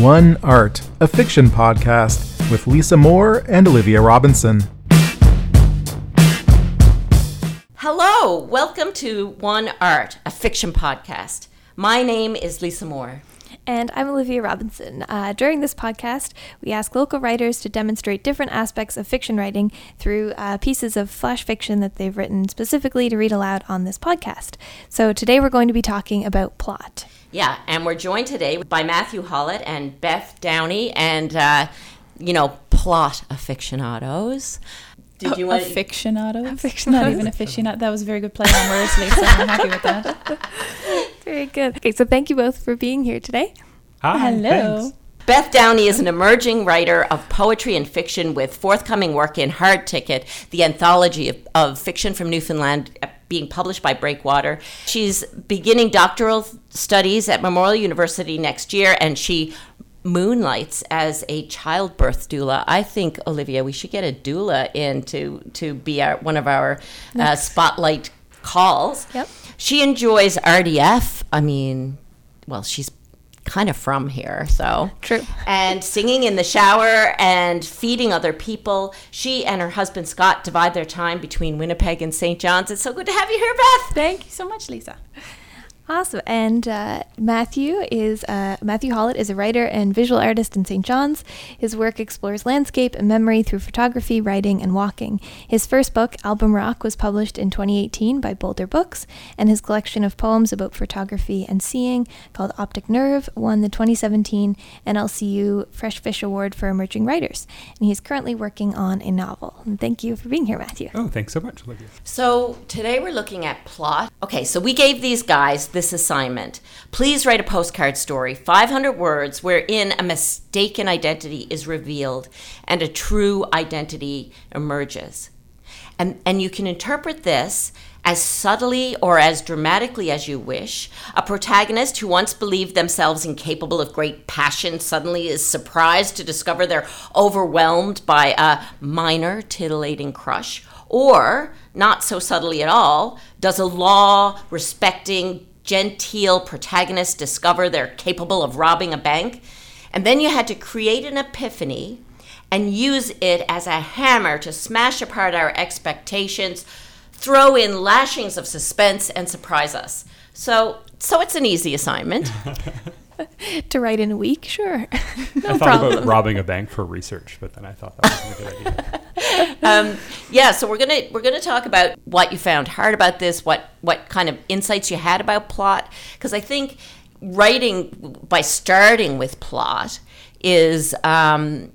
One Art, a fiction podcast with Lisa Moore and Olivia Robinson. Hello, welcome to One Art, a fiction podcast. My name is Lisa Moore. And I'm Olivia Robinson. Uh, during this podcast, we ask local writers to demonstrate different aspects of fiction writing through uh, pieces of flash fiction that they've written specifically to read aloud on this podcast. So today we're going to be talking about plot. Yeah, and we're joined today by Matthew Hollett and Beth Downey, and, uh, you know, plot aficionados. Did you want Aficionados? Not even aficionado. That was a very good play on words, Lisa. I'm happy with that. Very good. Okay, so thank you both for being here today. Hi, Hello. thanks. Beth Downey is an emerging writer of poetry and fiction with forthcoming work in Hard Ticket, the anthology of, of fiction from Newfoundland being published by Breakwater. She's beginning doctoral studies at Memorial University next year, and she moonlights as a childbirth doula. I think Olivia, we should get a doula in to to be our one of our uh, spotlight calls. Yep. She enjoys RDF. I mean, well, she's kind of from here, so True. and singing in the shower and feeding other people. She and her husband Scott divide their time between Winnipeg and St. John's. It's so good to have you here, Beth. Thank you so much, Lisa. Awesome. And uh, Matthew is uh, Matthew Hollett is a writer and visual artist in St. John's. His work explores landscape and memory through photography, writing, and walking. His first book, Album Rock, was published in 2018 by Boulder Books, and his collection of poems about photography and seeing, called Optic Nerve, won the 2017 NLCU Fresh Fish Award for Emerging Writers. And he's currently working on a novel. And thank you for being here, Matthew. Oh, thanks so much, Olivia. So today we're looking at plot. Okay, so we gave these guys this assignment. Please write a postcard story, 500 words, wherein a mistaken identity is revealed and a true identity emerges. And, and you can interpret this as subtly or as dramatically as you wish. A protagonist who once believed themselves incapable of great passion suddenly is surprised to discover they're overwhelmed by a minor, titillating crush. Or, not so subtly at all, does a law respecting, genteel protagonists discover they're capable of robbing a bank? And then you had to create an epiphany and use it as a hammer to smash apart our expectations, throw in lashings of suspense, and surprise us. So, so it's an easy assignment. To write in a week? Sure. no I thought problem. about robbing a bank for research, but then I thought that wasn't a good idea. um, yeah, so we're gonna we're gonna talk about what you found hard about this, what what kind of insights you had about plot, because I think writing by starting with plot is um,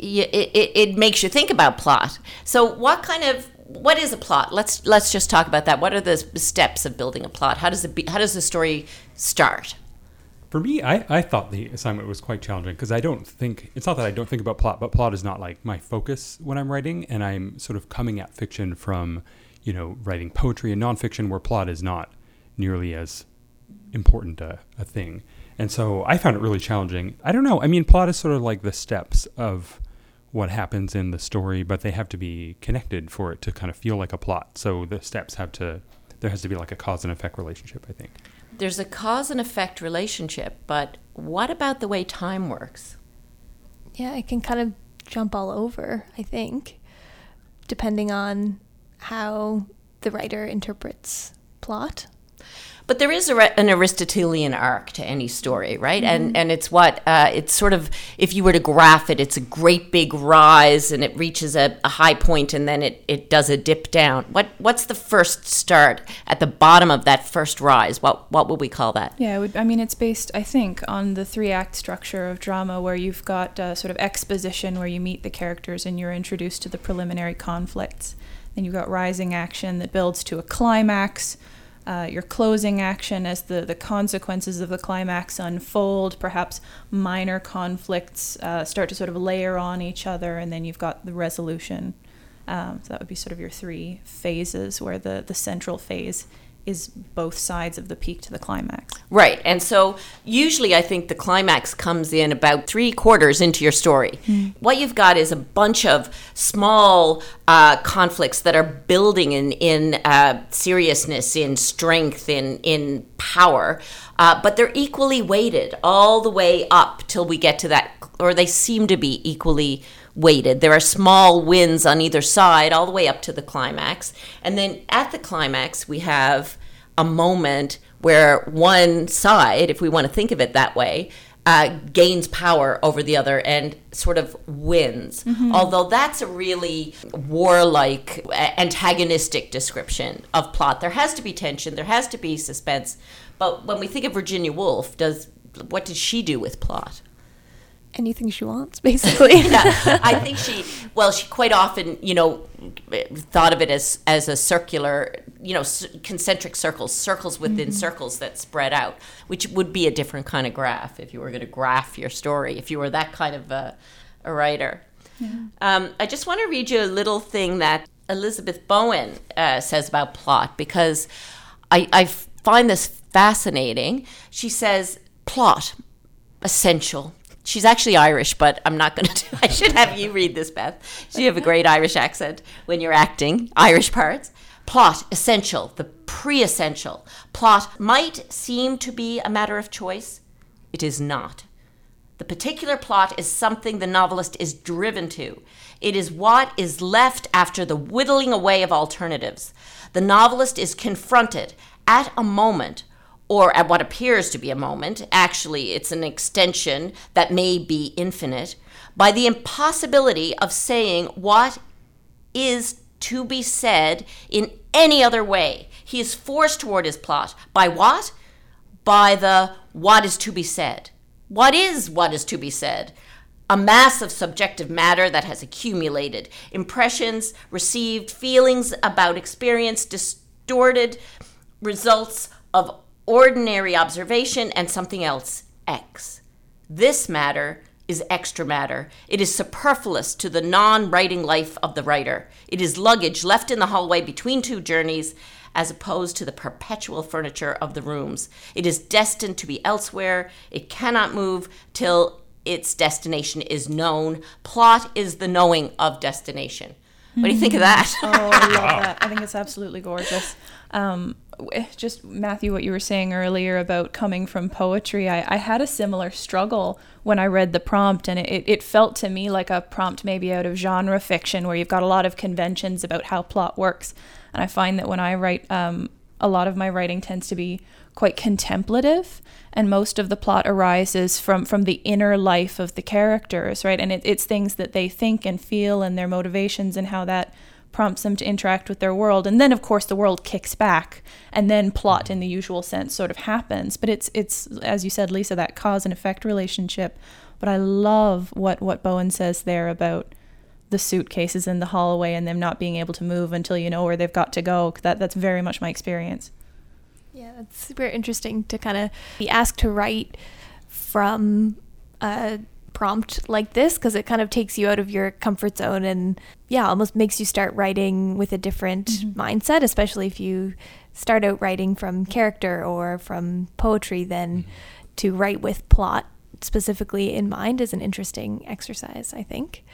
y- it, it, it makes you think about plot. So, what kind of what is a plot? Let's let's just talk about that. What are the steps of building a plot? How does it be, how does the story start? For me, I, I thought the assignment was quite challenging because I don't think it's not that I don't think about plot, but plot is not like my focus when I'm writing, and I'm sort of coming at fiction from, you know, writing poetry and nonfiction where plot is not nearly as important a, a thing. And so I found it really challenging. I don't know. I mean, plot is sort of like the steps of what happens in the story, but they have to be connected for it to kind of feel like a plot. So the steps have to, there has to be like a cause and effect relationship, I think. There's a cause and effect relationship, but what about the way time works? Yeah, it can kind of jump all over, I think, depending on how the writer interprets plot. But there is a, an Aristotelian arc to any story, right? And and it's what uh, it's sort of if you were to graph it, it's a great big rise and it reaches a, a high point and then it, it does a dip down. What what's the first start at the bottom of that first rise? What what would we call that? Yeah, it would, I mean, it's based, I think, on the three act structure of drama where you've got uh, sort of exposition where you meet the characters and you're introduced to the preliminary conflicts. Then you've got rising action that builds to a climax. Uh, your closing action as the, the consequences of the climax unfold, perhaps minor conflicts uh, start to sort of layer on each other, and then you've got the resolution. Um, so that would be sort of your three phases, where the, the central phase is both sides of the peak to the climax. Right. And so usually I think the climax comes in about three quarters into your story. What you've got is a bunch of small uh, conflicts that are building in, in uh, seriousness, in strength, in, in power, uh, but they're equally weighted all the way up till we get to that, or they seem to be equally weighted. There are small wins on either side, all the way up to the climax. And then at the climax, we have a moment where one side, if we want to think of it that way, uh, gains power over the other and sort of wins. Although that's a really warlike, antagonistic description of plot. There has to be tension, there has to be suspense. But when we think of Virginia Woolf, does what did she do with plot? Anything she wants, basically. yeah, I think she. Well, she quite often, you know, thought of it as as a circular, you know, concentric circles, circles within circles that spread out, which would be a different kind of graph if you were going to graph your story. If you were that kind of a, a writer. Um, I just want to read you a little thing that Elizabeth Bowen uh, says about plot because I, I find this fascinating. She says, plot, essential. She's actually Irish, but I'm not going to. I should have you read this, Beth. You have a great Irish accent when you're acting Irish parts. Plot, essential, the pre essential. Plot might seem to be a matter of choice. It is not. The particular plot is something the novelist is driven to. It is what is left after the whittling away of alternatives. The novelist is confronted at a moment, or at what appears to be a moment, actually, it's an extension that may be infinite, by the impossibility of saying what is to be said in any other way. He is forced toward his plot. By what? By the what is to be said. What is what is to be said? A mass of subjective matter that has accumulated, impressions received, feelings about experience, distorted results of ordinary observation, and something else, X. This matter is extra matter. It is superfluous to the non writing life of the writer. It is luggage left in the hallway between two journeys, as opposed to the perpetual furniture of the rooms. It is destined to be elsewhere. It cannot move till its destination is known. Plot is the knowing of destination. What do you think of that? Oh, I love that. I think it's absolutely gorgeous. Um, just Matthew, what you were saying earlier about coming from poetry, I, I had a similar struggle when I read the prompt, and it, it felt to me like a prompt maybe out of genre fiction where you've got a lot of conventions about how plot works. And I find that when I write, um, a lot of my writing tends to be quite contemplative and most of the plot arises from from the inner life of the characters right and it, it's things that they think and feel and their motivations and how that prompts them to interact with their world and then of course the world kicks back and then plot in the mm-hmm. usual sense sort of happens. But it's it's as you said lisa that cause and effect relationship. But i love what what bowen says there about the suitcases in the hallway and them not being able to move until you know where they've got to go. That that's very much my experience. Yeah, that's super interesting to kind of be asked to write from a prompt like this because it kind of takes you out of your comfort zone and yeah, almost makes you start writing with a different mm-hmm. mindset, especially if you start out writing from character or from poetry then mm-hmm. to write with plot specifically in mind is an interesting exercise, I think.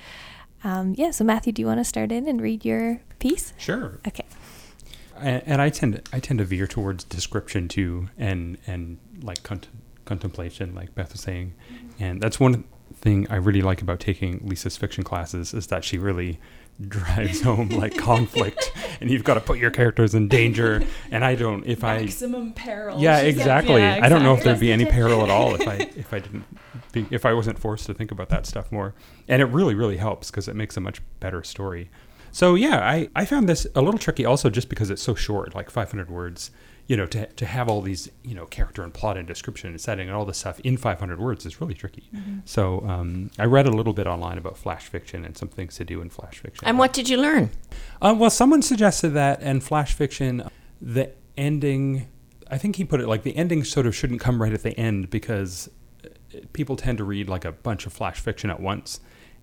Um, yeah, so Matthew, do you want to start in and read your piece? Sure. Okay. and, and I tend to, I tend to veer towards description too, and and like cont- contemplation, like Beth was saying, mm-hmm. and that's one thing I really like about taking Lisa's fiction classes is that she really drives home like conflict, and you've got to put your characters in danger. And I don't if I maximum peril yeah She said- exactly I don't know if there'd be any peril at all if I if I didn't be, if I wasn't forced to think about that stuff more, and it really really helps because it makes a much better story. So yeah, I, I found this a little tricky also just because it's so short, like 500 words. You know, to, to have all these you know character and plot and description and setting and all this stuff in 500 words is really tricky. So um, I read a little bit online about flash fiction and some things to do in flash fiction. and what did you learn? Uh, well, someone suggested that in flash fiction, the ending, I think he put it like the ending sort of shouldn't come right at the end because uh, people tend to read like a bunch of flash fiction at once.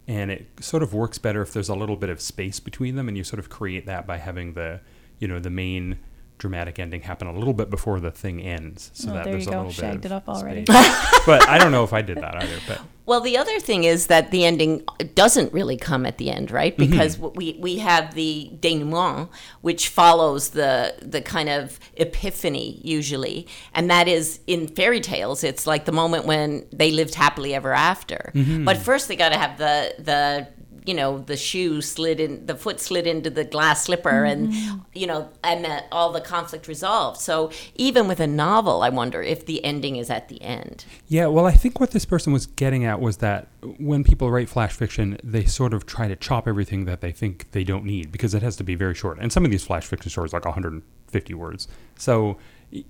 And it sort of works better if there's a little bit of space between them and you sort of create that by having the, you know, the main dramatic ending happen a little bit before the thing ends, so Oh, that there there's you a little Shagged bit it of up already. space. but I don't know if I did that either. But Well, the other thing is that the ending doesn't really come at the end, right? Mm-hmm. Because we we have the denouement, which follows the the kind of epiphany usually, and that is in fairy tales. It's like the moment when they lived happily ever after. Mm-hmm. But first, they got to have the the you know the shoe slid in the foot slid into the glass slipper and mm-hmm. you know and that all the conflict resolved so even with a novel i wonder if the ending is at the end Yeah, well, I think what this person was getting at was that when people write flash fiction, they sort of try to chop everything that they think they don't need because it has to be very short. And some of these flash fiction stories are like 150 words. So,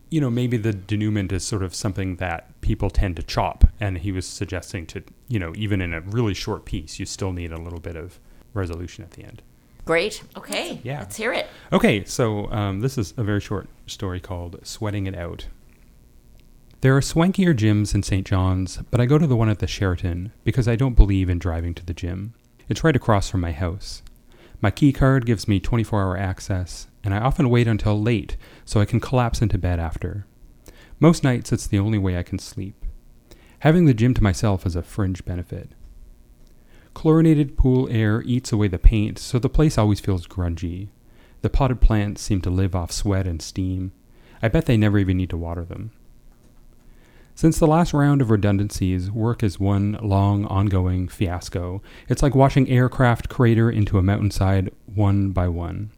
you know, maybe the denouement is sort of something that people tend to chop. And he was suggesting to, you know, even in a really short piece, you still need a little bit of resolution at the end. great okay Yeah. let's hear it Okay, so um, this is a very short story called Sweating It Out. There are swankier gyms in St. John's, but I go to the one at the Sheraton because I don't believe in driving to the gym. It's right across from my house. My key card gives me 24 hour access, and I often wait until late so I can collapse into bed after. Most nights, it's the only way I can sleep. Having the gym to myself is a fringe benefit. Chlorinated pool air eats away the paint, so the place always feels grungy. The potted plants seem to live off sweat and steam. I bet they never even need to water them. Since the last round of redundancies, work is one long, ongoing fiasco. It's like watching aircraft crater into a mountainside one by one.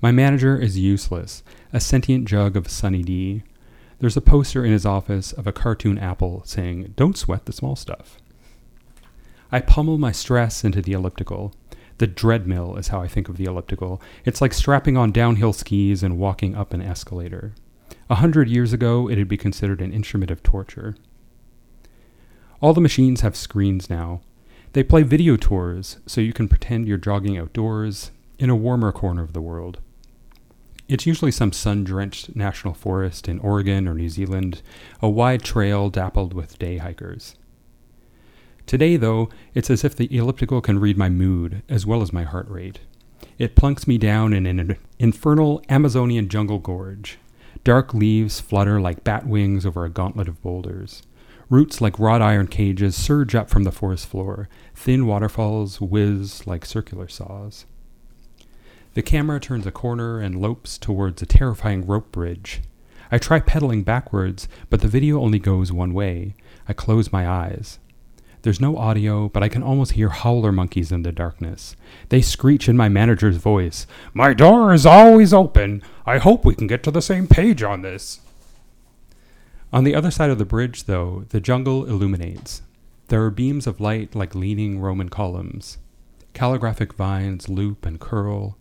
My manager is useless, a sentient jug of Sunny D. There's a poster in his office of a cartoon apple saying, Don't sweat the small stuff. I pummel my stress into the elliptical. The dreadmill is how I think of the elliptical. It's like strapping on downhill skis and walking up an escalator. A hundred years ago, it'd be considered an instrument of torture. All the machines have screens now. They play video tours so you can pretend you're jogging outdoors in a warmer corner of the world. It's usually some sun drenched national forest in Oregon or New Zealand, a wide trail dappled with day hikers. Today, though, it's as if the elliptical can read my mood as well as my heart rate. It plunks me down in an infernal Amazonian jungle gorge. Dark leaves flutter like bat wings over a gauntlet of boulders. Roots like wrought iron cages surge up from the forest floor. Thin waterfalls whiz like circular saws. The camera turns a corner and lopes towards a terrifying rope bridge. I try pedaling backwards, but the video only goes one way. I close my eyes. There's no audio, but I can almost hear howler monkeys in the darkness. They screech in my manager's voice My door is always open. I hope we can get to the same page on this. On the other side of the bridge, though, the jungle illuminates. There are beams of light like leaning Roman columns. Calligraphic vines loop and curl.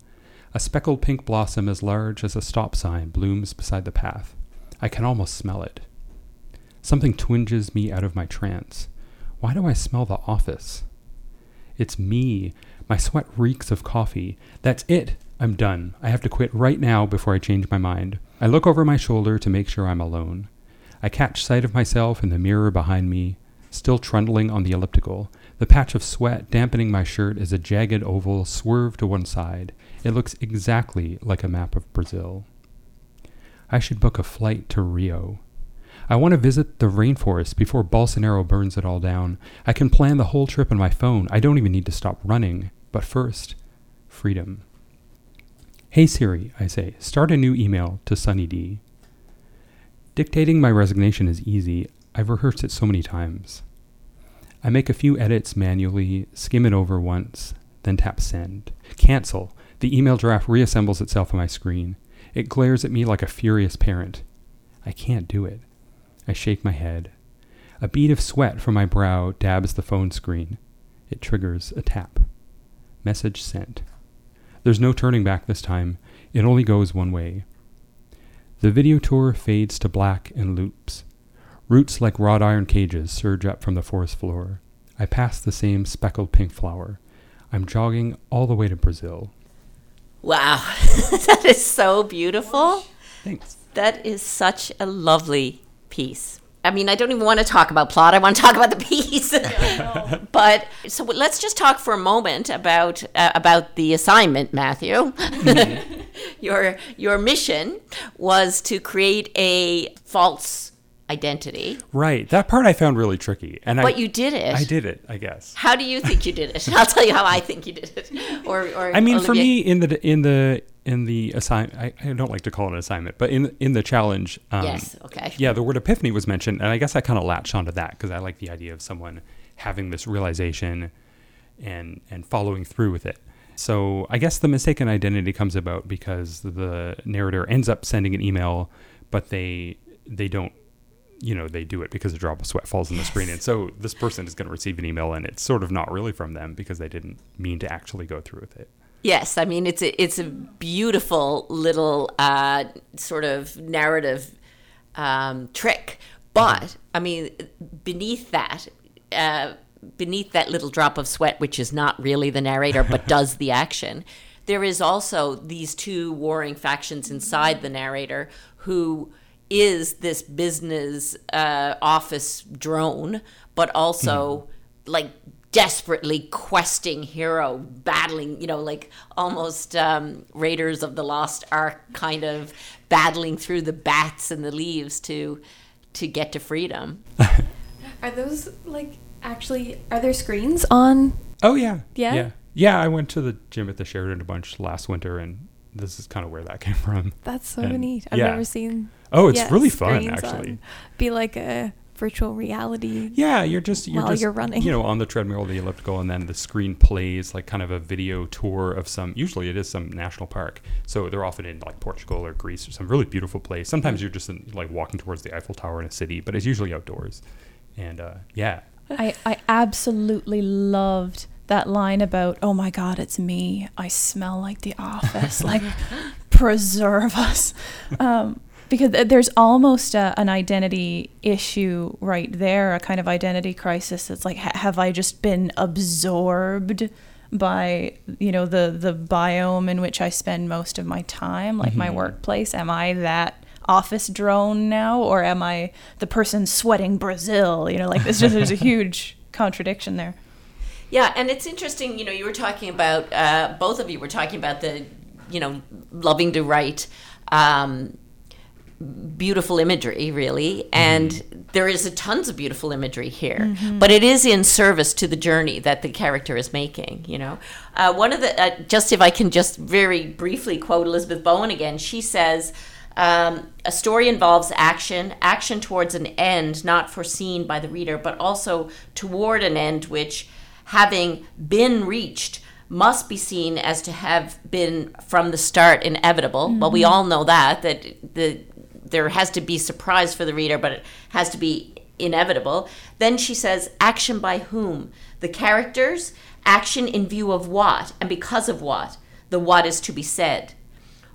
A speckled pink blossom as large as a stop sign blooms beside the path. I can almost smell it. Something twinges me out of my trance. Why do I smell the office? It's me. My sweat reeks of coffee. That's it. I'm done. I have to quit right now before I change my mind. I look over my shoulder to make sure I'm alone. I catch sight of myself in the mirror behind me, still trundling on the elliptical. The patch of sweat dampening my shirt is a jagged oval swerved to one side. It looks exactly like a map of Brazil. I should book a flight to Rio. I want to visit the rainforest before Bolsonaro burns it all down. I can plan the whole trip on my phone. I don't even need to stop running. But first, freedom. Hey Siri, I say, start a new email to Sunny D. Dictating my resignation is easy. I've rehearsed it so many times. I make a few edits manually, skim it over once, then tap send. Cancel. The email draft reassembles itself on my screen. It glares at me like a furious parent. I can't do it. I shake my head. A bead of sweat from my brow dabs the phone screen. It triggers a tap. Message sent. There's no turning back this time. It only goes one way. The video tour fades to black and loops. Roots like wrought iron cages surge up from the forest floor. I pass the same speckled pink flower. I'm jogging all the way to Brazil. Wow, that is so beautiful. Thanks. That is such a lovely piece. I mean, I don't even want to talk about plot. I want to talk about the piece. but so let's just talk for a moment about uh, about the assignment, Matthew. your your mission was to create a false identity, Right. That part I found really tricky. And I you did it. I did it, I guess. How do you think you did it? I'll tell you how I think you did it. Or, or I mean, for me, in the in the in the assignment, I, I don't like to call it an assignment, but in in the challenge, um, Yes, okay. yeah, the word epiphany was mentioned, and I guess I kind of latched onto that because I like the idea of someone having this realization and and following through with it. So I guess the mistaken identity comes about because the narrator ends up sending an email, but they they don't. You know, they do it because a drop of sweat falls on the screen. And so this person is going to receive an email, and it's sort of not really from them because they didn't mean to actually go through with it. Yes, I mean it's a it's a beautiful little uh, sort of narrative um, trick, but I mean beneath that, uh, beneath that little drop of sweat, which is not really the narrator but does the action, there is also these two warring factions inside the narrator who is this business uh, office drone, but also like desperately questing hero, battling, you know, like almost um, Raiders of the Lost Ark kind of battling through the bats and the leaves to to get to freedom. Are those like actually? Are there screens on? Oh yeah. Yeah? Yeah. Yeah, I went to the gym at the Sheraton a bunch last winter and this is kind of where that came from. That's so And- neat. I've yeah. never seen. Oh, it's really fun actually. on. Be like a virtual reality. Yeah, you're just you're While just you're running. you know on the treadmill or the elliptical and then the screen plays like kind of a video tour of some usually it is some national park. So they're often in like Portugal or Greece or some really beautiful place. Sometimes you're just in, like walking towards the Eiffel Tower in a city, but it's usually outdoors. And uh, yeah. I, I absolutely loved that line about, oh my God, it's me. I smell like the office. like, preserve us. Um, because there's almost a, an identity issue right there, a kind of identity crisis. It's like, ha- have I just been absorbed by, you know, the, the biome in which I spend most of my time, like my workplace? Am I that office drone now, or am I the person sweating Brazil? You know, like it's just there's a huge contradiction there. Yeah, and it's interesting. You know, you were talking about uh, both of you were talking about the, you know, loving to write. Um, beautiful imagery really. And there is a tons of beautiful imagery here. But it is in service to the journey that the character is making you know? Uh, one of the uh, just if i can just very briefly quote elizabeth bowen again she says um, a story involves action action towards an end not foreseen by the reader but also toward an end which having been reached must be seen as to have been from the start inevitable. Well, we all know that that the there has to be surprise for the reader, but it has to be inevitable. Then she says, action by whom? The characters, action in view of what, and because of what? The what is to be said.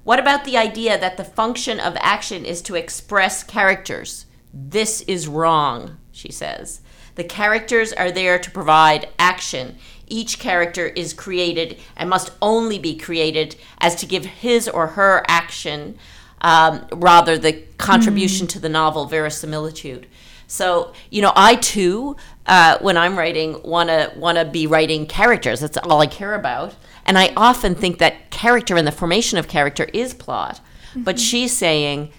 What about the idea that the function of action is to express characters? This is wrong, she says. The characters are there to provide action. Each character is created and must only be created as to give his or her action um, rather the contribution to the novel verisimilitude. So you know, I too, uh, when I'm writing, wanna wanna be writing characters. That's all I care about, and I often think that character and the formation of character is plot. But she's saying,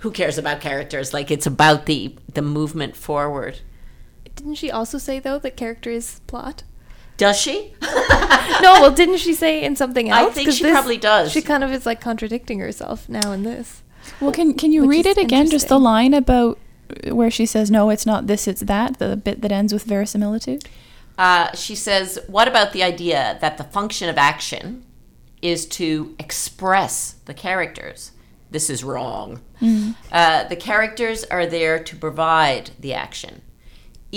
who cares about characters? Like it's about the the movement forward. Didn't she also say though that character is plot? Does she? no, well, didn't she say in something else? I think think 'Cause she probably does. She kind of is like contradicting herself now in this. Well, can can you Which read it again? Just the line about where she says, "No, it's not this, it's that." The bit that ends with verisimilitude. Uh, she says, What about the idea that the function of action is to express the characters? This is wrong. Uh, the characters are there to provide the action.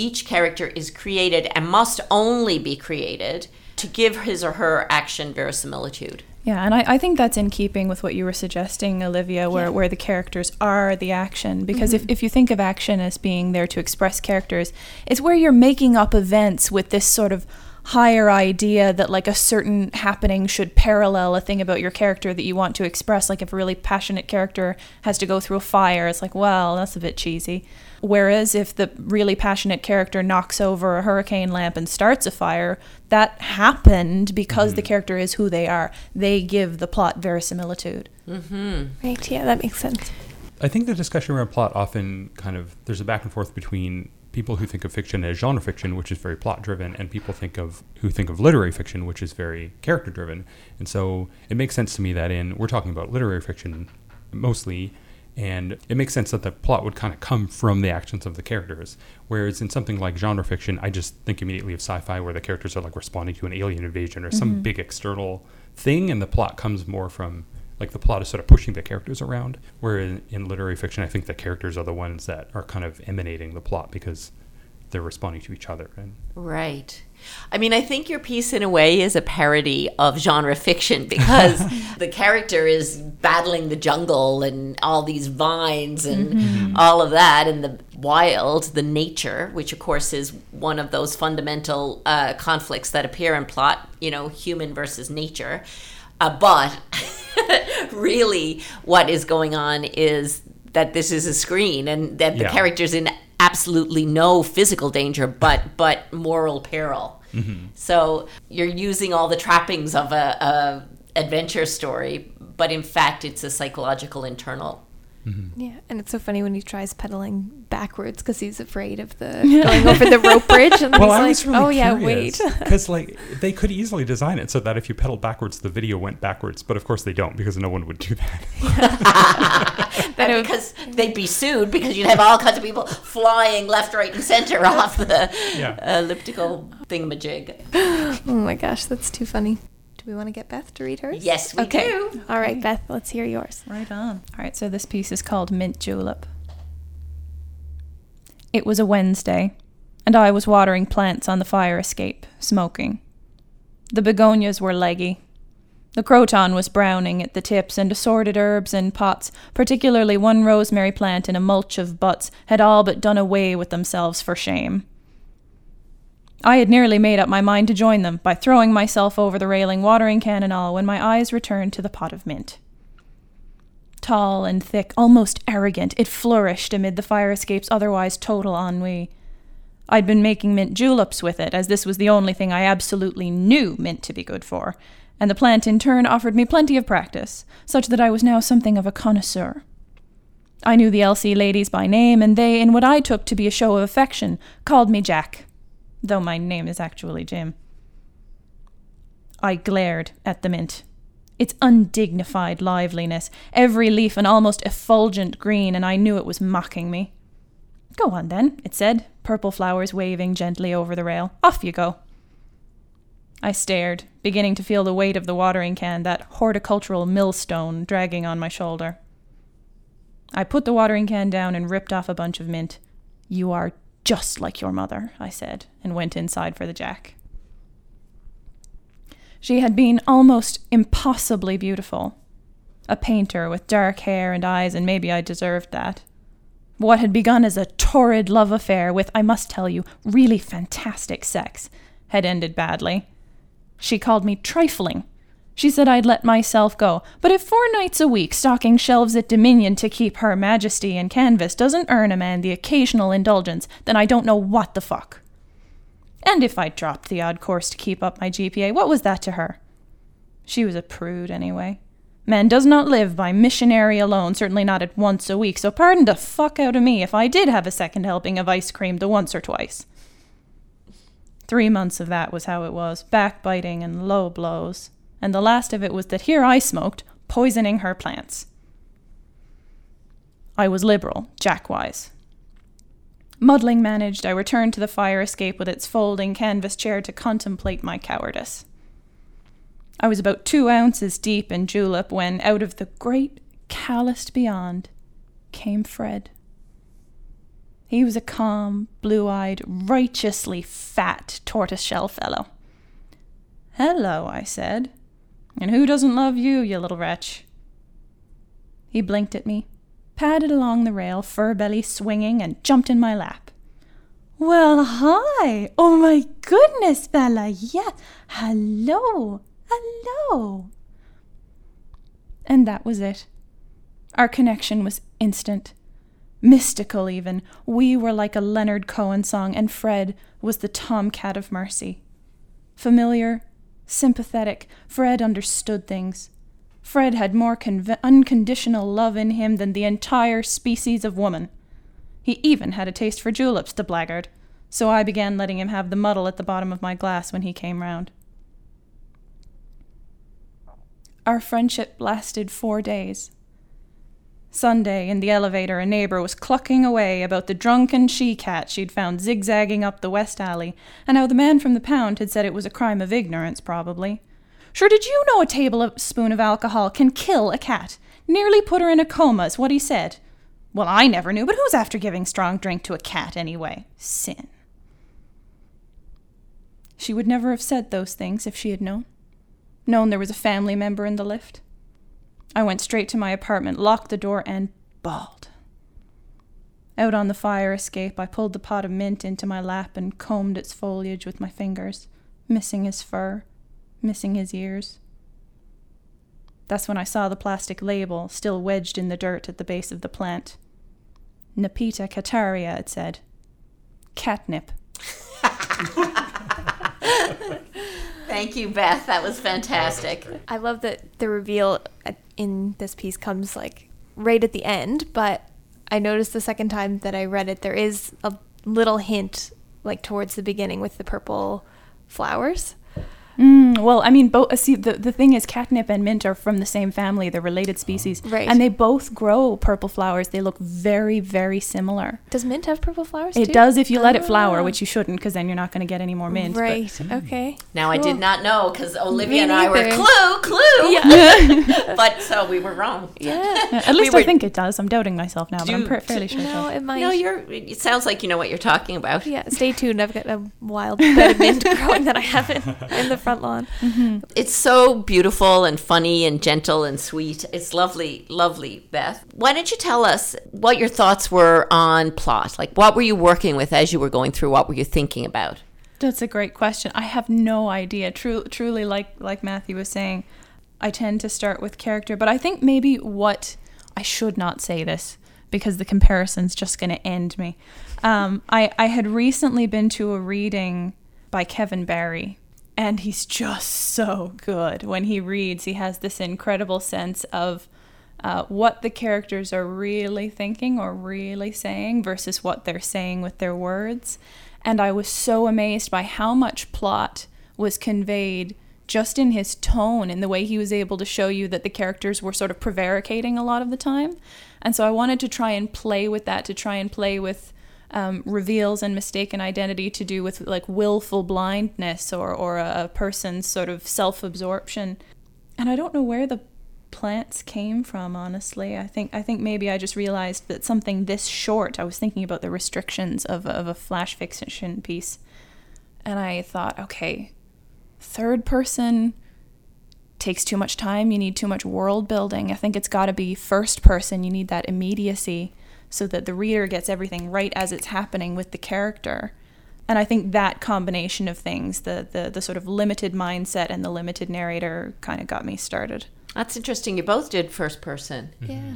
Each character is created and must only be created to give his or her action verisimilitude. Yeah, and I, I think that's in keeping with what you were suggesting, Olivia, where, where the characters are the action. Because if, mm-hmm. if you think of action as being there to express characters, it's where you're making up events with this sort of higher idea that like a certain happening should parallel a thing about your character that you want to express. Like if a really passionate character has to go through a fire, it's like, well, that's a bit cheesy. Whereas if the really passionate character knocks over a hurricane lamp and starts a fire, that happened because the mm-hmm. character is who they are. They give the plot verisimilitude. Mm-hmm. Right. Yeah, that makes sense. I think the discussion around plot often kind of there's a back and forth between people who think of fiction as genre fiction, which is very plot driven, and people think of who think of literary fiction, which is very character driven. And so it makes sense to me that in we're talking about literary fiction mostly, and it makes sense that the plot would kind of come from the actions of the characters. Whereas in something like genre fiction, I just think immediately of sci-fi where the characters are like responding to an alien invasion or some mm-hmm. big external thing, and the plot comes more from like the plot is sort of pushing the characters around. Where in, in literary fiction, I think the characters are the ones that are kind of emanating the plot because they're responding to each other. And Right. I mean, I think your piece, in a way, is a parody of genre fiction because the character is battling the jungle and all these vines and all of that, and the wild, the nature, which, of course, is one of those fundamental uh, conflicts that appear in plot, you know, human versus nature. Uh, but really, what is going on is that this is a screen and that the Yeah. character's in absolutely no physical danger, but but moral peril. So you're using all the trappings of a, a adventure story, but in fact, it's a psychological internal. Mm-hmm. Yeah, and it's so funny when he tries pedaling backwards because he's afraid of the going over the rope bridge, and then well, I he's was like, really "Oh yeah, wait." because like they could easily design it so that if you pedaled backwards, the video went backwards. But of course they don't because no one would do that. That would- because they'd be sued because you'd have all kinds of people flying left, right, and center off the Yeah. elliptical thingamajig. oh my gosh, that's too funny. Do we want to get Beth to read hers? Yes, we okay. do. All right, Beth, let's hear yours. Right on. All right, so this piece is called Mint Julep. It was a Wednesday, and I was watering plants on the fire escape, smoking. The begonias were leggy. The croton was browning at the tips, and assorted herbs in pots, particularly one rosemary plant in a mulch of butts, had all but done away with themselves for shame. I had nearly made up my mind to join them by throwing myself over the railing, watering can and all, when my eyes returned to the pot of mint. Tall and thick, almost arrogant, it flourished amid the fire escape's otherwise total ennui. I'd been making mint juleps with it, as this was the only thing I absolutely knew mint to be good for, and the plant in turn offered me plenty of practice, such that I was now something of a connoisseur. I knew the LC ladies by name, and they, in what I took to be a show of affection, called me Jack, though my name is actually Jim. I glared at the mint its undignified liveliness, every leaf an almost effulgent green, and I knew it was mocking me. Go on then, it said, purple flowers waving gently over the rail. Off you go. I stared, beginning to feel the weight of the watering can, that horticultural millstone, dragging on my shoulder. I put the watering can down and ripped off a bunch of mint. You are just like your mother, I said, and went inside for the jack. She had been almost impossibly beautiful. A painter with dark hair and eyes, and maybe I deserved that. What had begun as a torrid love affair with, I must tell you, really fantastic sex, had ended badly. She called me trifling. She said I'd let myself go, but if four nights a week stocking shelves at Dominion to keep Her Majesty in canvas doesn't earn a man the occasional indulgence, then I don't know what the fuck. And if I dropped the odd course to keep up my GPA, what was that to her? She was a prude, anyway. Man does not live by missionary alone, certainly not at once a week, so pardon the fuck out of me if I did have a second helping of ice cream the once or twice. Three months of that was how it was backbiting and low blows. And the last of it was that here I smoked, poisoning her plants. I was liberal, jackwise. Muddling managed, I returned to the fire escape with its folding canvas chair to contemplate my cowardice. I was about two ounces deep in julep when, out of the great calloused beyond, came Fred. He was a calm, blue eyed, righteously fat tortoiseshell fellow. Hello, I said. And who doesn't love you, you little wretch? He blinked at me, padded along the rail, fur belly swinging, and jumped in my lap. Well, hi! Oh my goodness, Bella! Yeah, hello! Hello! And that was it. Our connection was instant. mystical even. We were like a Leonard Cohen song, and Fred was the tomcat of mercy. Familiar, sympathetic, Fred understood things. Fred had more conv- unconditional love in him than the entire species of woman. He even had a taste for juleps, the blackguard, so I began letting him have the muddle at the bottom of my glass when he came round. Our friendship lasted four days. Sunday, in the elevator, a neighbor was clucking away about the drunken she cat she'd found zigzagging up the West Alley, and how the man from the pound had said it was a crime of ignorance, probably. Sure, did you know a tablespoon of alcohol can kill a cat? Nearly put her in a coma, is what he said. Well, I never knew, but who's after giving strong drink to a cat anyway? Sin. She would never have said those things if she had known. Known there was a family member in the lift. I went straight to my apartment, locked the door, and bawled. Out on the fire escape, I pulled the pot of mint into my lap and combed its foliage with my fingers, missing his fur, missing his ears. That's when I saw the plastic label still wedged in the dirt at the base of the plant. Nepeta cataria, it said. Catnip. Thank you, Beth. That was fantastic. I love that the reveal at- in this piece comes like right at the end, but I noticed the second time that I read it, there is a little hint like towards the beginning with the purple flowers. Mm, well, I mean, both. See, the the thing is, catnip and mint are from the same family. They're related species, Right. And they both grow purple flowers. They look very, very similar. Does mint have purple flowers? It too? does if you let it flower, Ah. which you shouldn't, because then you're not going to get any more mint. but- Right. Okay. Now I did not know because Olivia Me and I were clue, clue. Yeah. but so we were wrong. yeah. At least were- I think it does. I'm doubting myself now, but I'm Do- pre- fairly sure it No, it might. No, you're. It sounds like you know what you're talking about. Yeah, stay tuned. I've got a wild bed of mint growing that I haven't in the front lawn. It's so beautiful and funny and gentle and sweet. It's lovely, lovely, Beth. Why don't you tell us what your thoughts were on plot? Like, what were you working with as you were going through? What were you thinking about? That's a great question. I have no idea. True, truly, like like Matthew was saying, I tend to start with character, but I think maybe what I should not say this because the comparison's just going to end me. Um, I I had recently been to a reading by Kevin Barry, and he's just so good when he reads. He has this incredible sense of uh, what the characters are really thinking or really saying versus what they're saying with their words. And I was so amazed by how much plot was conveyed just in his tone and the way he was able to show you that the characters were sort of prevaricating a lot of the time. And so I wanted to try and play with that, to try and play with um, reveals and mistaken identity to do with like willful blindness or, or a, a person's sort of self absorption. And I don't know where the plants came from honestly. I think i think maybe i just realized that something this short i was thinking about the restrictions of, of a flash fiction piece. And i thought okay third person takes too much time you need too much world building. I think it's got to be first person you need that immediacy so that the reader gets everything right as it's happening with the character and i think that combination of things the the, the sort of limited mindset and the limited narrator kind of got me started That's interesting. You both did first person. Mm-hmm. Yeah,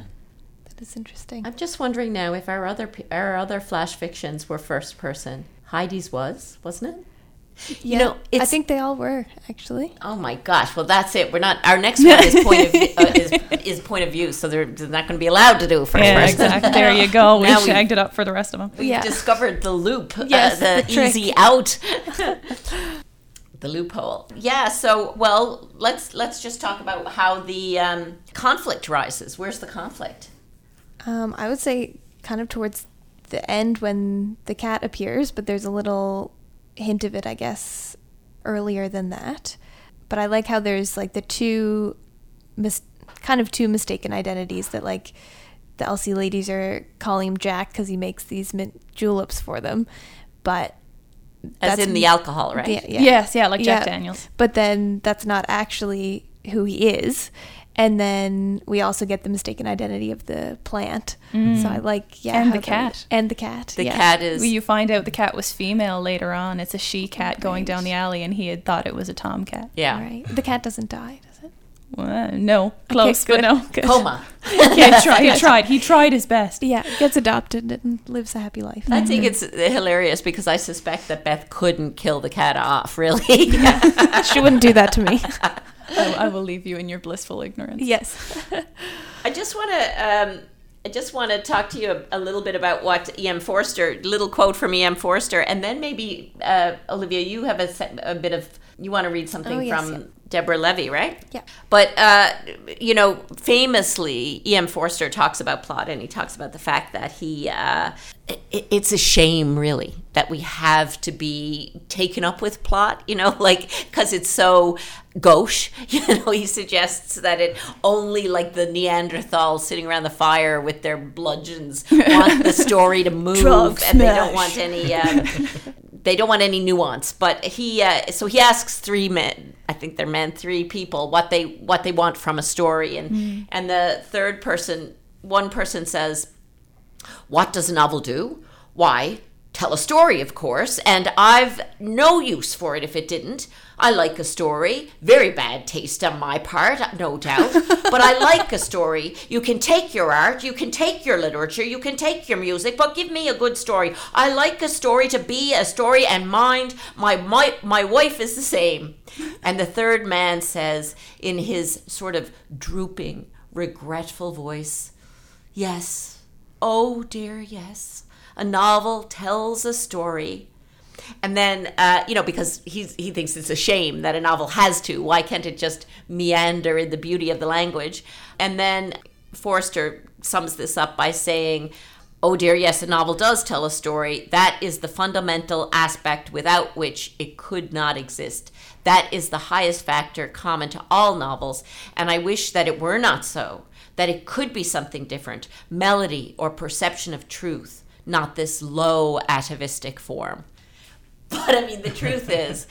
that is interesting. I'm just wondering now if our other our other flash fictions were first person. Heidi's was, wasn't it? Yeah, know, I think they all were actually. Oh my gosh! Well, that's it. We're not. Our next one is point of view, uh, is, is point of view. So they're, they're not going to be allowed to do first yeah person. exactly there you go we Now we- shagged it up for the rest of them We Yeah. discovered the loop, uh, Yes, the, the easy out, the loophole. Yeah. So, well, let's let's just talk about how the um, conflict rises. Where's the conflict? Um, I would say kind of towards the end when the cat appears, but there's a little hint of it, I guess, earlier than that. But I like how there's like the two, mis- kind of two mistaken identities that like the LC ladies are calling him Jack because he makes these mint juleps for them, but As in the alcohol, right? Yeah, yeah. yes yeah like jack Yeah. daniels But then that's not actually who he is. And then we also get the mistaken identity of the plant. So I like, yeah. And the cat. that- And the cat. The yeah. cat is. Well, you find out the cat was female later on. It's a she cat going down the alley, and he had thought it was a tomcat. yeah. Right. The cat doesn't die, does it? Uh, no, close, good. but no. Good. Coma. yeah, he, tried, he tried. He tried his best. Yeah, gets adopted and lives a happy life. I think it's hilarious because I suspect that Beth couldn't kill the cat off, really. she wouldn't do that to me. I, I will leave you in your blissful ignorance. yes. I just want to. Um, I just want to talk to you a, a little bit about what E.M. Forster, little quote from E.M. Forster, and then maybe uh, Olivia, you have a, a bit of you want to read something Oh, yes, from yeah. Deborah Levy, right? Yeah. But uh, you know, famously, E.M. Forster talks about plot, and he talks about the fact that he uh, it, it's a shame, really, that we have to be taken up with plot. You know, like because it's so gauche. You know, he suggests that it only like the Neanderthals sitting around the fire with their bludgeons want the story to move, and they don't want any. Um, they don't want any nuance but he uh, so he asks three men i think they're men three people what they what they want from a story. And and the third person one person says what does a novel do? Why tell a story of course and i've no use for it if it didn't. I like a story. Very bad taste on my part no doubt. But i like a story. You can take your art you can take your literature you can take your music but give me a good story. I like a story to be a story and mind. My my, my wife is the same. And the third man says in his sort of drooping regretful voice yes. Oh dear yes a novel tells a story. And then uh, you know because he's, he thinks it's a shame that a novel has to. Why can't it just meander in the beauty of the language? And then forster sums this up by saying oh dear yes a novel does tell a story. That is the fundamental aspect without which it could not exist. That is the highest factor common to all novels. And i wish that it were not so that it could be something different melody or perception of truth not this low atavistic form but I mean, the truth is,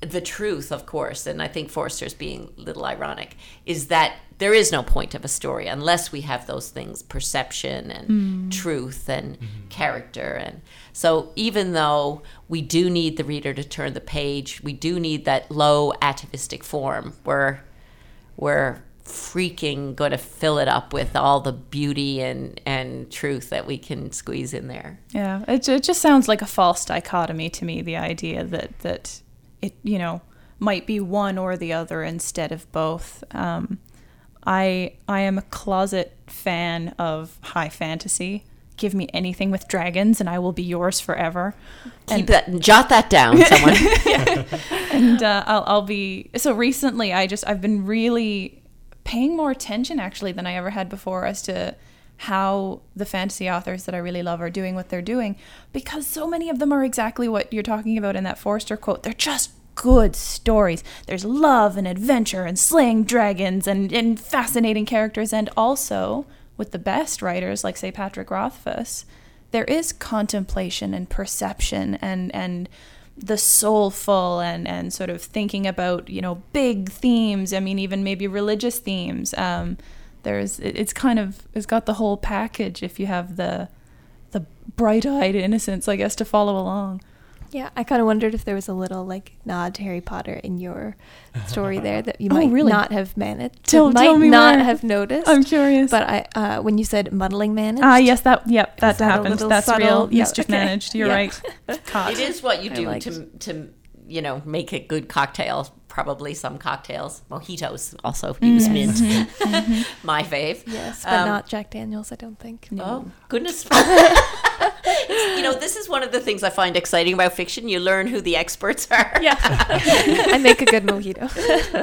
the truth, of course, and I think Forster's being a little ironic, is that there is no point of a story unless we have those things perception and hmm. truth and mm-hmm. character. And so, even though we do need the reader to turn the page, we do need that low atavistic form where we're freaking going to fill it up with all the beauty and, and truth that we can squeeze in there. Yeah, it, it just sounds like a false dichotomy to me. The idea that that it you know might be one or the other instead of both. Um, I I am a closet fan of high fantasy. Give me anything with dragons, and I will be yours forever. Keep that, jot that down, someone. and uh, I'll, I'll be so recently i just i've been really paying more attention actually than i ever had before as to how the fantasy authors that i really love are doing what they're doing because so many of them are exactly what you're talking about in that forster quote. They're just good stories. There's love and adventure and slaying dragons and, and fascinating characters. And also with the best writers like say patrick rothfuss there is contemplation and perception and and the soulful and and sort of thinking about you know big themes. I mean even maybe religious themes. Um there's it- it's kind of it's got the whole package if you have the the bright-eyed innocence i guess to follow along Yeah, I kind of wondered if there was a little like nod to Harry Potter in your story there that you Oh, might really? not have managed. Tell- might tell me not where. have noticed. i'm curious But I, uh, when you said muddling managed, ah yes that yep that Is that a happened that's subtle? real Yeah, mischief okay. managed you're Yeah. right Caught. It is what you do liked- to to you know make a good cocktail. Probably some cocktails, mojitos also use mint. My fave. yes, but Um, not Jack Daniels. I don't think. Oh goodness! you know, this is one of the things I find exciting about fiction. You learn who the experts are. Yeah, I make a good mojito.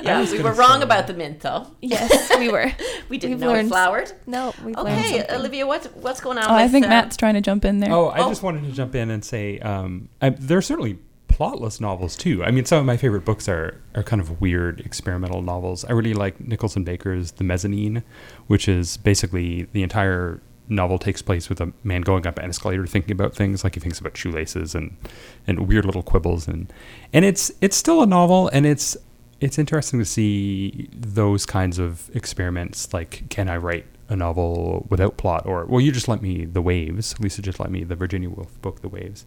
yeah. We were wrong about the mint, though. yes, we were. We didn't We've know it flowered. No, we've learned Okay. Olivia, what's what's going on? oh, i think uh, matt's trying to jump in there Oh, I Oh. just wanted to jump in and say um, I, there are certainly plotless novels too. I mean, some of my favorite books are are kind of weird experimental novels. I really like Nicholson Baker's The Mezzanine, which is basically the entire novel takes place with a man going up an escalator thinking about things like he thinks about shoelaces and and weird little quibbles and and it's it's still a novel and it's it's interesting to see those kinds of experiments like can I write a novel without plot or well you just let me the waves Lisa just let me the Virginia Woolf book the waves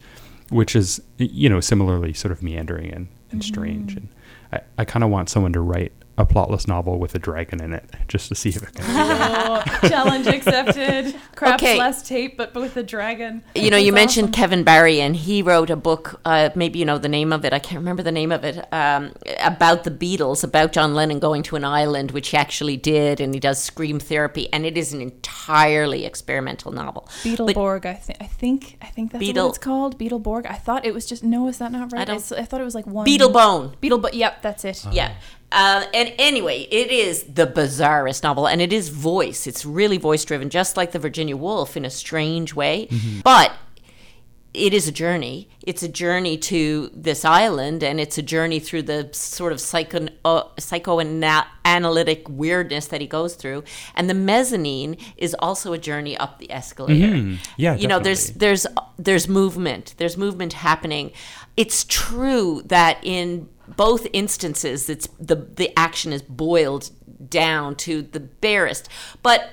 which is you know similarly sort of meandering and, and mm-hmm. strange and I, I kind of want someone to write a plotless novel with a dragon in it, just to see if it can. Oh, challenge accepted. Craps Okay. less tape, but with a dragon. You know, That's you mentioned. Kevin Barry, and he wrote a book. Uh, maybe you know the name of it. I can't remember the name of it. Um, about the Beatles, about John Lennon going to an island, which he actually did, and he does scream therapy, and it is an entirely experimental novel. But- Beetleborg, I think. I think. I think that's Beetle- what it's called. Beetleborg. I thought it was just. No, is that not right? I don't- s- I thought it was like one. Beatlebone. Beetle, but yep, that's it. Yeah. Uh, and anyway, it is the bizarrest novel, and it is voice. It's really voice driven, just like the Virginia Woolf in a strange way. But it is a journey. It's a journey to this island, and it's a journey through the sort of psycho uh, psychoanalytic weirdness that he goes through. And the mezzanine is also a journey up the escalator. Mhm. Yeah, you know, there's definitely. there's there's movement. There's movement happening. It's true that in both instances, it's the the action is boiled down to the barest, but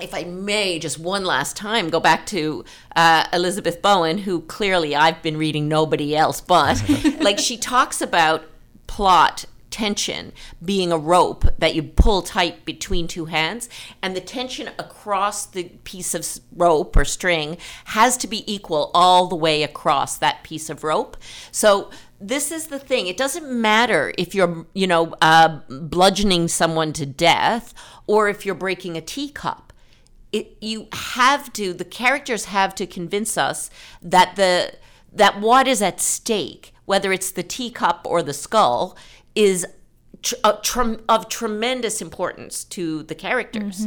if I may, just one last time, go back to uh, Elizabeth Bowen, who clearly I've been reading nobody else but. like she talks about plot tension being a rope that you pull tight between two hands, and the tension across the piece of rope or string has to be equal all the way across that piece of rope. So this is the thing. It doesn't matter if you're, you know, uh, bludgeoning someone to death or if you're breaking a teacup. It, you have to the characters have to convince us that the that what is at stake whether it's the teacup or the skull is tr- of, trem- of tremendous importance to the characters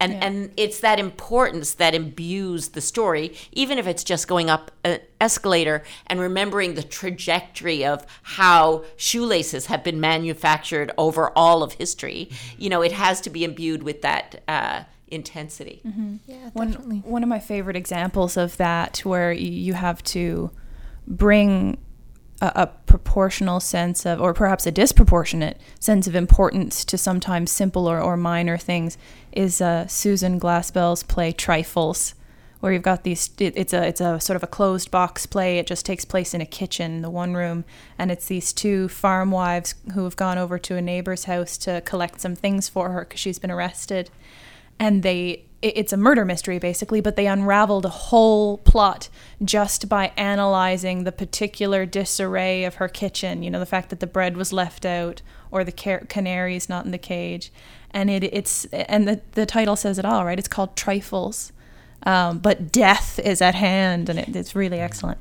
and and it's that importance that imbues the story even if it's just going up an escalator and remembering the trajectory of how shoelaces have been manufactured over all of history. You know it has to be imbued with that uh, intensity. Yeah, One, definitely. one of my favorite examples of that, where you have to bring a, a proportional sense of, or perhaps a disproportionate sense of importance to sometimes simple or, or minor things, is uh, Susan Glaspell's play Trifles, where you've got these. It, it's a it's a sort of a closed box play. It just takes place in a kitchen, the one room, and it's these two farm wives who have gone over to a neighbor's house to collect some things for her because she's been arrested and they it- it's a murder mystery basically but they unraveled a whole plot just by analyzing the particular disarray of her kitchen you know the fact that the bread was left out or the canaries not in the cage and it it's and the, the title says it all right? It's called trifles. Um, but death is at hand and it, it's really excellent.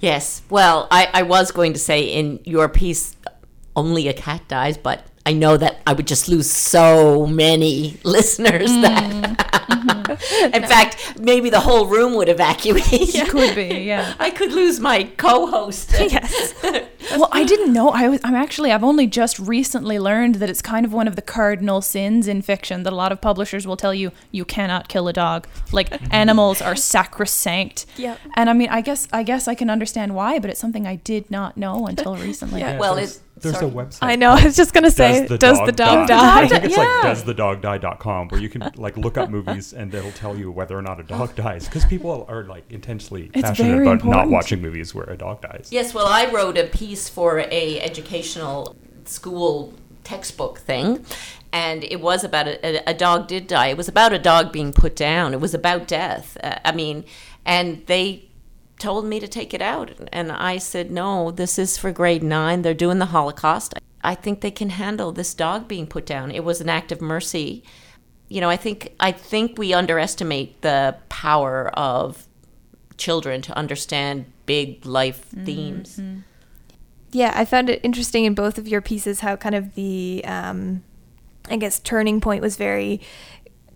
Yes. Well, I, I was going to say in your piece, only a cat dies, but I know that I would just lose so many listeners mm-hmm. that. Mm-hmm. in fact, maybe the whole room would evacuate. could be yeah I could lose my co host. yes. well, I didn't know. I was. I'm actually. I've only just recently learned that it's kind of one of the cardinal sins in fiction that a lot of publishers will tell you you cannot kill a dog. Like animals are sacrosanct. Yep. And I mean, I guess I guess I can understand why, but it's something I did not know until recently. Yeah. Well, there's, it- there's sorry. a website. I know. I was just gonna say, does the dog, die? I think it's Yeah. like doesthedogdie.com where you can like look up movies and it'll tell you whether or not a dog dies because people are like intensely It's passionate very about not watching movies where a dog dies. Yes, well, I wrote a piece for a educational school textbook thing, and it was about a, a, a dog did die. It was about a dog being put down. It was about death. Uh, I mean, and they told me to take it out, and I said, no, this is for grade nine. They're doing the Holocaust. I think they can handle this dog being put down. It was an act of mercy. You know, I think I think we underestimate the power of children to understand big life themes. Yeah, I found it interesting in both of your pieces how kind of the, um, I guess, turning point was very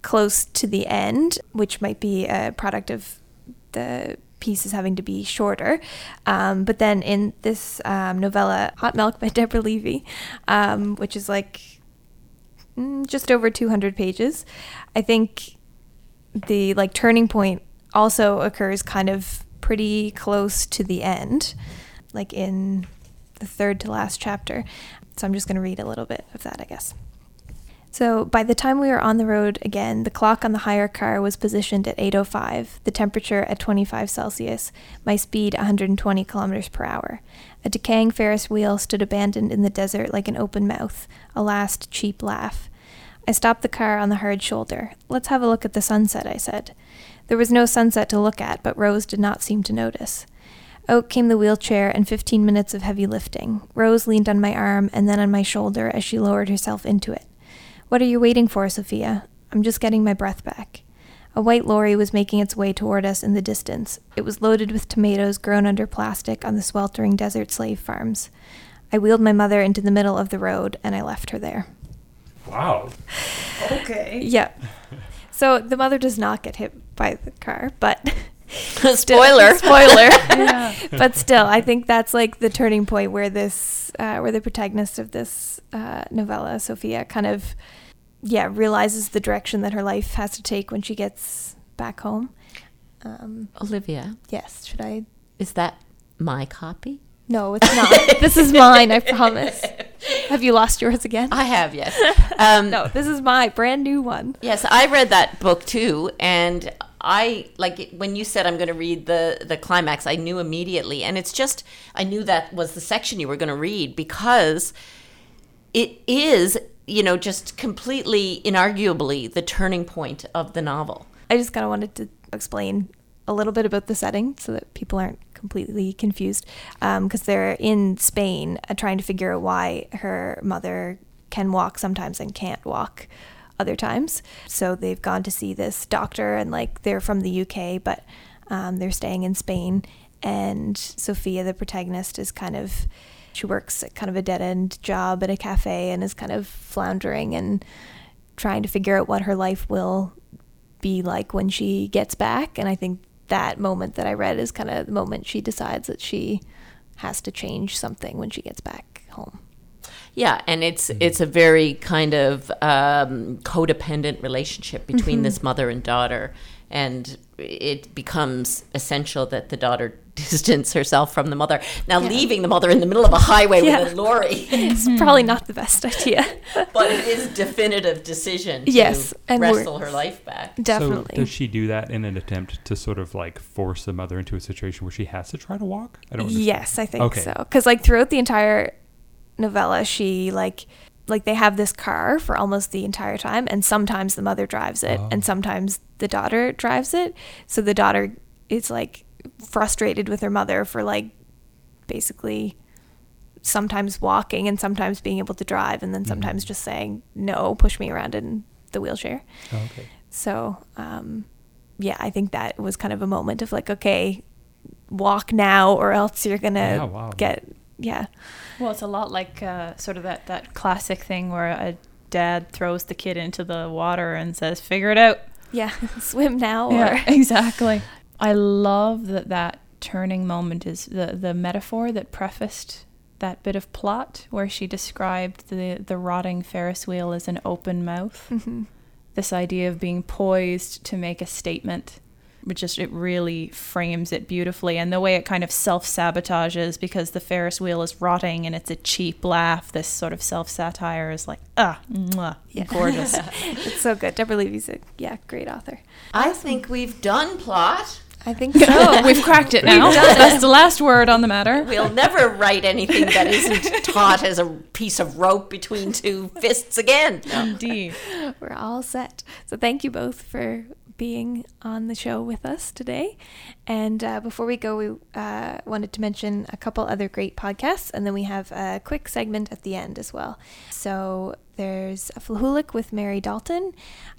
close to the end, which might be a product of the pieces having to be shorter. Um, but then in this um, novella, Hot Milk by Deborah Levy, um, which is like mm, just over 200 pages, I think the like turning point also occurs kind of pretty close to the end, like in the third to last chapter. So I'm just going to read a little bit of that, I guess. So by the time we were on the road again, the clock on the hire car was positioned at 8:05, the temperature at 25 Celsius, my speed 120 kilometers per hour. A decaying Ferris wheel stood abandoned in the desert like an open mouth, a last cheap laugh. I stopped the car on the hard shoulder. Let's have a look at the sunset, I said. There was no sunset to look at, but Rose did not seem to notice. Out came the wheelchair and 15 minutes of heavy lifting. Rose leaned on my arm and then on my shoulder as she lowered herself into it. What are you waiting for, Sophia? I'm just getting my breath back. A white lorry was making its way toward us in the distance. It was loaded with tomatoes grown under plastic on the sweltering desert slave farms. I wheeled my mother into the middle of the road and I left her there. Wow. Okay. Yeah. So the mother does not get hit by the car, but Spoiler. spoiler. Yeah. but still, I think that's like the turning point where this, uh, where the protagonist of this uh, novella, Sophia, kind of, yeah, realizes the direction that her life has to take when she gets back home. Um, Olivia, yes, should I? is that my copy? No, it's not. this is mine. I promise. Have you lost yours again? I have, yes. Um, no, this is my brand new one. Yes, I read that book too, and I like when you said I'm going to read the the climax. I knew immediately, and it's just I knew that was the section you were going to read because it is, you know, just completely, inarguably, the turning point of the novel. I just kind of wanted to explain a little bit about the setting so that people aren't completely confused. Because they're in Spain uh, trying to figure out why her mother can walk sometimes and can't walk other times. So they've gone to see this doctor, and like they're from the UK, but um, they're staying in Spain. And Sophia, the protagonist, is kind of she works at kind of a dead end job at a cafe and is kind of floundering and trying to figure out what her life will be like when she gets back. And I think that moment that I read is kind of the moment she decides that she has to change something when she gets back home. Yeah, and it's it's a very kind of um, codependent relationship between this mother and daughter, and it becomes essential that the daughter distance herself from the mother. Now, leaving the mother in the middle of a highway Yeah. with a lorry, It's probably not the best idea. but it is definitive decision to Yes, and we're- wrestle her life back. Definitely. So does she do that in an attempt to sort of like force the mother into a situation where she has to try to walk? I don't. Understand. Yes, I think Okay. so. Because like throughout the entire novella, she like like they have this car for almost the entire time, and sometimes the mother drives it, and Oh. sometimes the daughter drives it. So the daughter is like frustrated with her mother for like basically sometimes walking and sometimes being able to drive, and then sometimes just saying no, push me around in the wheelchair. Oh, okay. So, um, yeah, I think that was kind of a moment of like, okay, walk now or else you're gonna Yeah, wow. get, yeah, Well, it's a lot like uh, sort of that, that classic thing where a dad throws the kid into the water and says, figure it out. yeah, swim now or Yeah, exactly. I love that that turning moment is the, the metaphor that prefaced that bit of plot where she described the, the rotting Ferris wheel as an open mouth. Mhm. This idea of being poised to make a statement, which just it really frames it beautifully. And the way it kind of self sabotages because the Ferris wheel is rotting and it's a cheap laugh. This sort of self satire is like, ah, mwah, Yeah. gorgeous. it's so good. Deborah Levy's a yeah, great author. I think we've done plot. I think so. We've cracked it now. That's the last word on the matter. We'll never write anything that isn't taut as a piece of rope between two fists again. Indeed. We're all set. So thank you both for being on the show with us today. And uh, before we go, we uh, wanted to mention a couple other great podcasts, and then we have a quick segment at the end as well. So there's a Flahulik with Mary Dalton,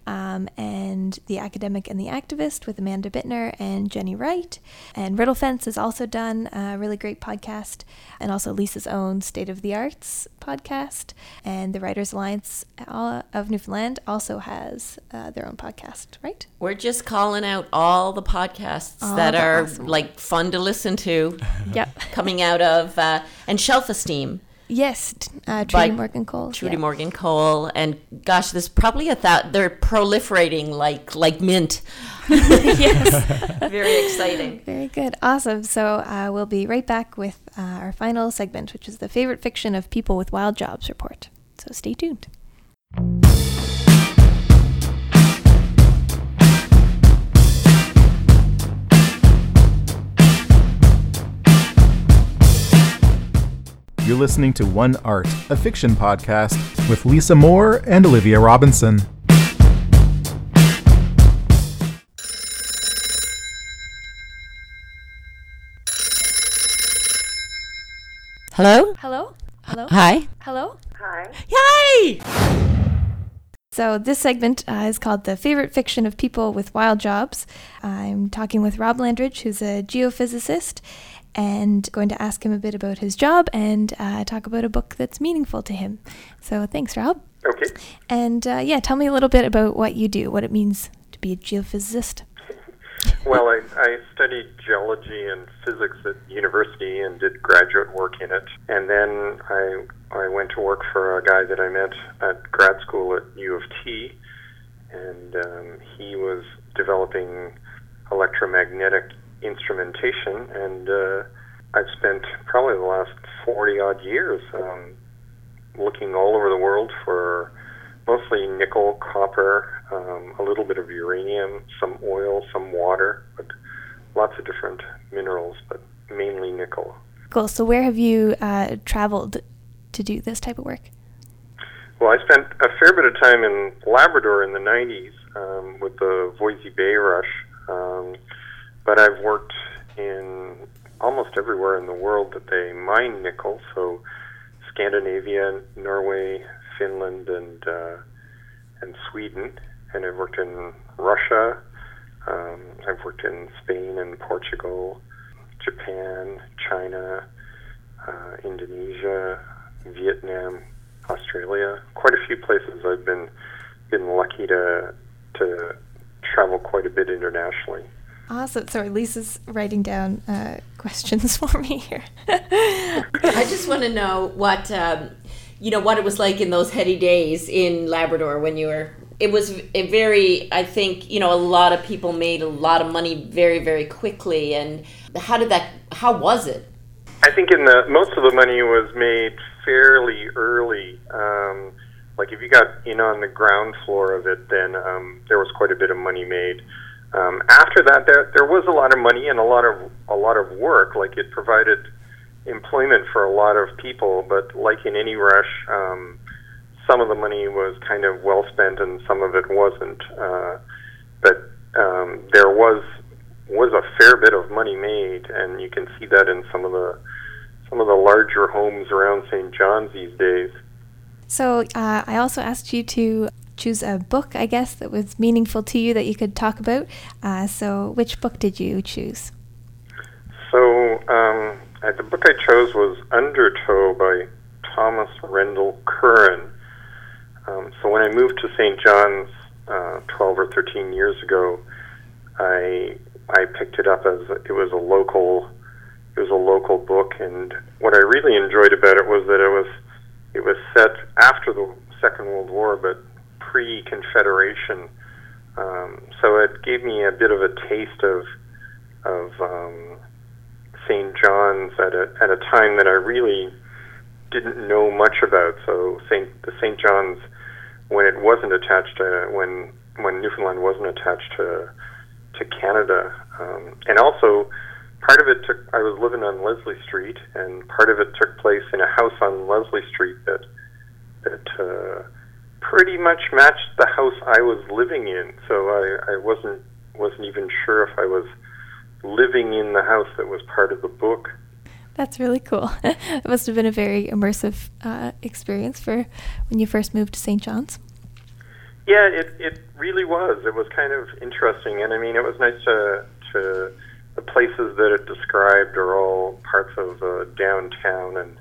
um, and The Academic and the Activist with Amanda Bittner and Jenny Wright. And Riddle Fence has also done a really great podcast, and also Lisa's own State of the Arts podcast. And the Writers Alliance of Newfoundland also has uh, their own podcast, right? We're just calling out all the podcasts All that the are awesome- like fun to listen to, Yep. coming out of uh, and Shelf Esteem, Yes, uh, Trudy Morgan Cole. Trudy yeah. Morgan Cole, and gosh, there's probably a thou- they're proliferating like like mint. yes. Very exciting. Very good. Awesome. So uh, we'll be right back with uh, our final segment, which is the favorite fiction of people with wild jobs report. So stay tuned. Listening to One Art, a fiction podcast with Lisa Moore and Olivia Robinson. Hello? Hello? Hello? Hi. Hello? Hi. Yay! So, this segment uh, is called The Favorite Fiction of People with Wild Jobs. I'm talking with Rob Landridge, who's a geophysicist, and going to ask him a bit about his job and uh, talk about a book that's meaningful to him. So, thanks, Rob. Okay. And uh, yeah, tell me a little bit about what you do, what it means to be a geophysicist. Well, I, I studied geology and physics at university and did graduate work in it. And then I I went to work for a guy that I met at grad school at U of T, and um, he was developing electromagnetic instrumentation. And uh, I've spent probably the last 40 odd years um, looking all over the world for mostly nickel, copper, um, a little bit of uranium, some oil, some water, but lots of different minerals, but mainly nickel. Cool. So, where have you uh, traveled to do this type of work? Well, I spent a fair bit of time in Labrador in the 90s um, with the Voisey Bay Rush, um, but I've worked in almost everywhere in the world that they mine nickel, so Scandinavia, Norway, Finland, and uh, and Sweden, and I've worked in Russia. Um, I've worked in Spain and Portugal, Japan, China, uh, Indonesia, Vietnam, Australia. Quite a few places I've been been lucky to to travel quite a bit internationally. Awesome. Sorry, Lisa's writing down uh, questions for me here. I just want to know what um, you know what it was like in those heady days in Labrador when you were. It was a very, I think, you know, a lot of people made a lot of money very, very quickly. And how did that? How was it? I think in the most of the money was made fairly early. Um, like if you got in on the ground floor of it, then um, there was quite a bit of money made. Um, after that, there there was a lot of money and a lot of a lot of work. Like it provided employment for a lot of people, but like in any rush, um, some of the money was kind of well spent and some of it wasn't. Uh, but um, there was was a fair bit of money made, and you can see that in some of the some of the larger homes around St. John's these days. So, uh, I also asked you to choose a book, I guess, that was meaningful to you that you could talk about. Uh, so, which book did you choose? So, um, the book I chose was Undertow by Thomas Rendell Curran. Um, so, when I moved to St. John's uh, 12 or 13 years ago, I I picked it up as it was a local it was a local book, and what I really enjoyed about it was that it was it was set after the Second World War, but pre-Confederation. Um, so it gave me a bit of a taste of of um, St. John's at a at a time that I really didn't know much about. So St. the St. John's when it wasn't attached to when when Newfoundland wasn't attached to to Canada, um, and also part of it took. I was living on Leslie Street, and part of it took place in a house on Leslie Street that that uh, pretty much matched the house I was living in. So I, I wasn't wasn't even sure if I was living in the house that was part of the book. That's really cool. it must have been a very immersive uh, experience for when you first moved to St. John's. Yeah, it it really was. It was kind of interesting, and I mean, it was nice to to the places that it described are all parts of uh, downtown and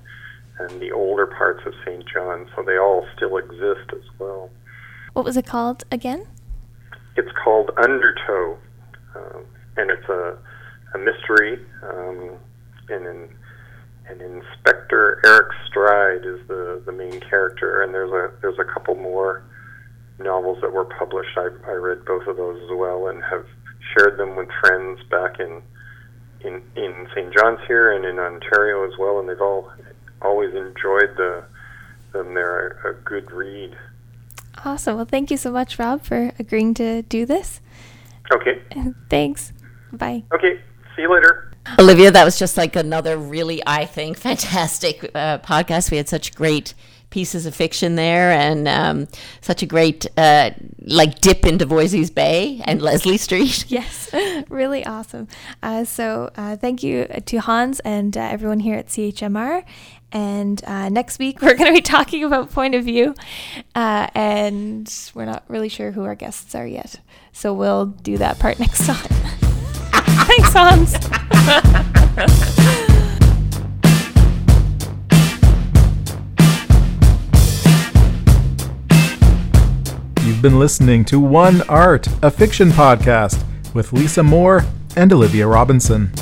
and the older parts of St. John, so they all still exist as well. What was it called again? It's called Undertow, um, and it's a a mystery. Um, and in, and Inspector Eric Stride is the the main character, and there's a there's a couple more novels that were published. I I read both of those as well, and have shared them with friends back in in in St. John's here and in Ontario as well, and they've all always enjoyed the them. They're a, a good read. Awesome. Well, thank you so much, Rob, for agreeing to do this. Okay. Thanks. Bye. Okay. See you later. Olivia, that was just like another really, I think, fantastic uh, podcast. We had such great pieces of fiction there and um, such a great uh, like dip into Voisey's Bay and Leslie Street. Yes, really awesome. Uh, so uh, thank you to Hans and uh, everyone here at CHMR. And uh, next week we're going to be talking about point of view, uh, and we're not really sure who our guests are yet. So we'll do that part next time. Thanks, Hans. You've been listening to One Art, a fiction podcast with Lisa Moore and Olivia Robinson.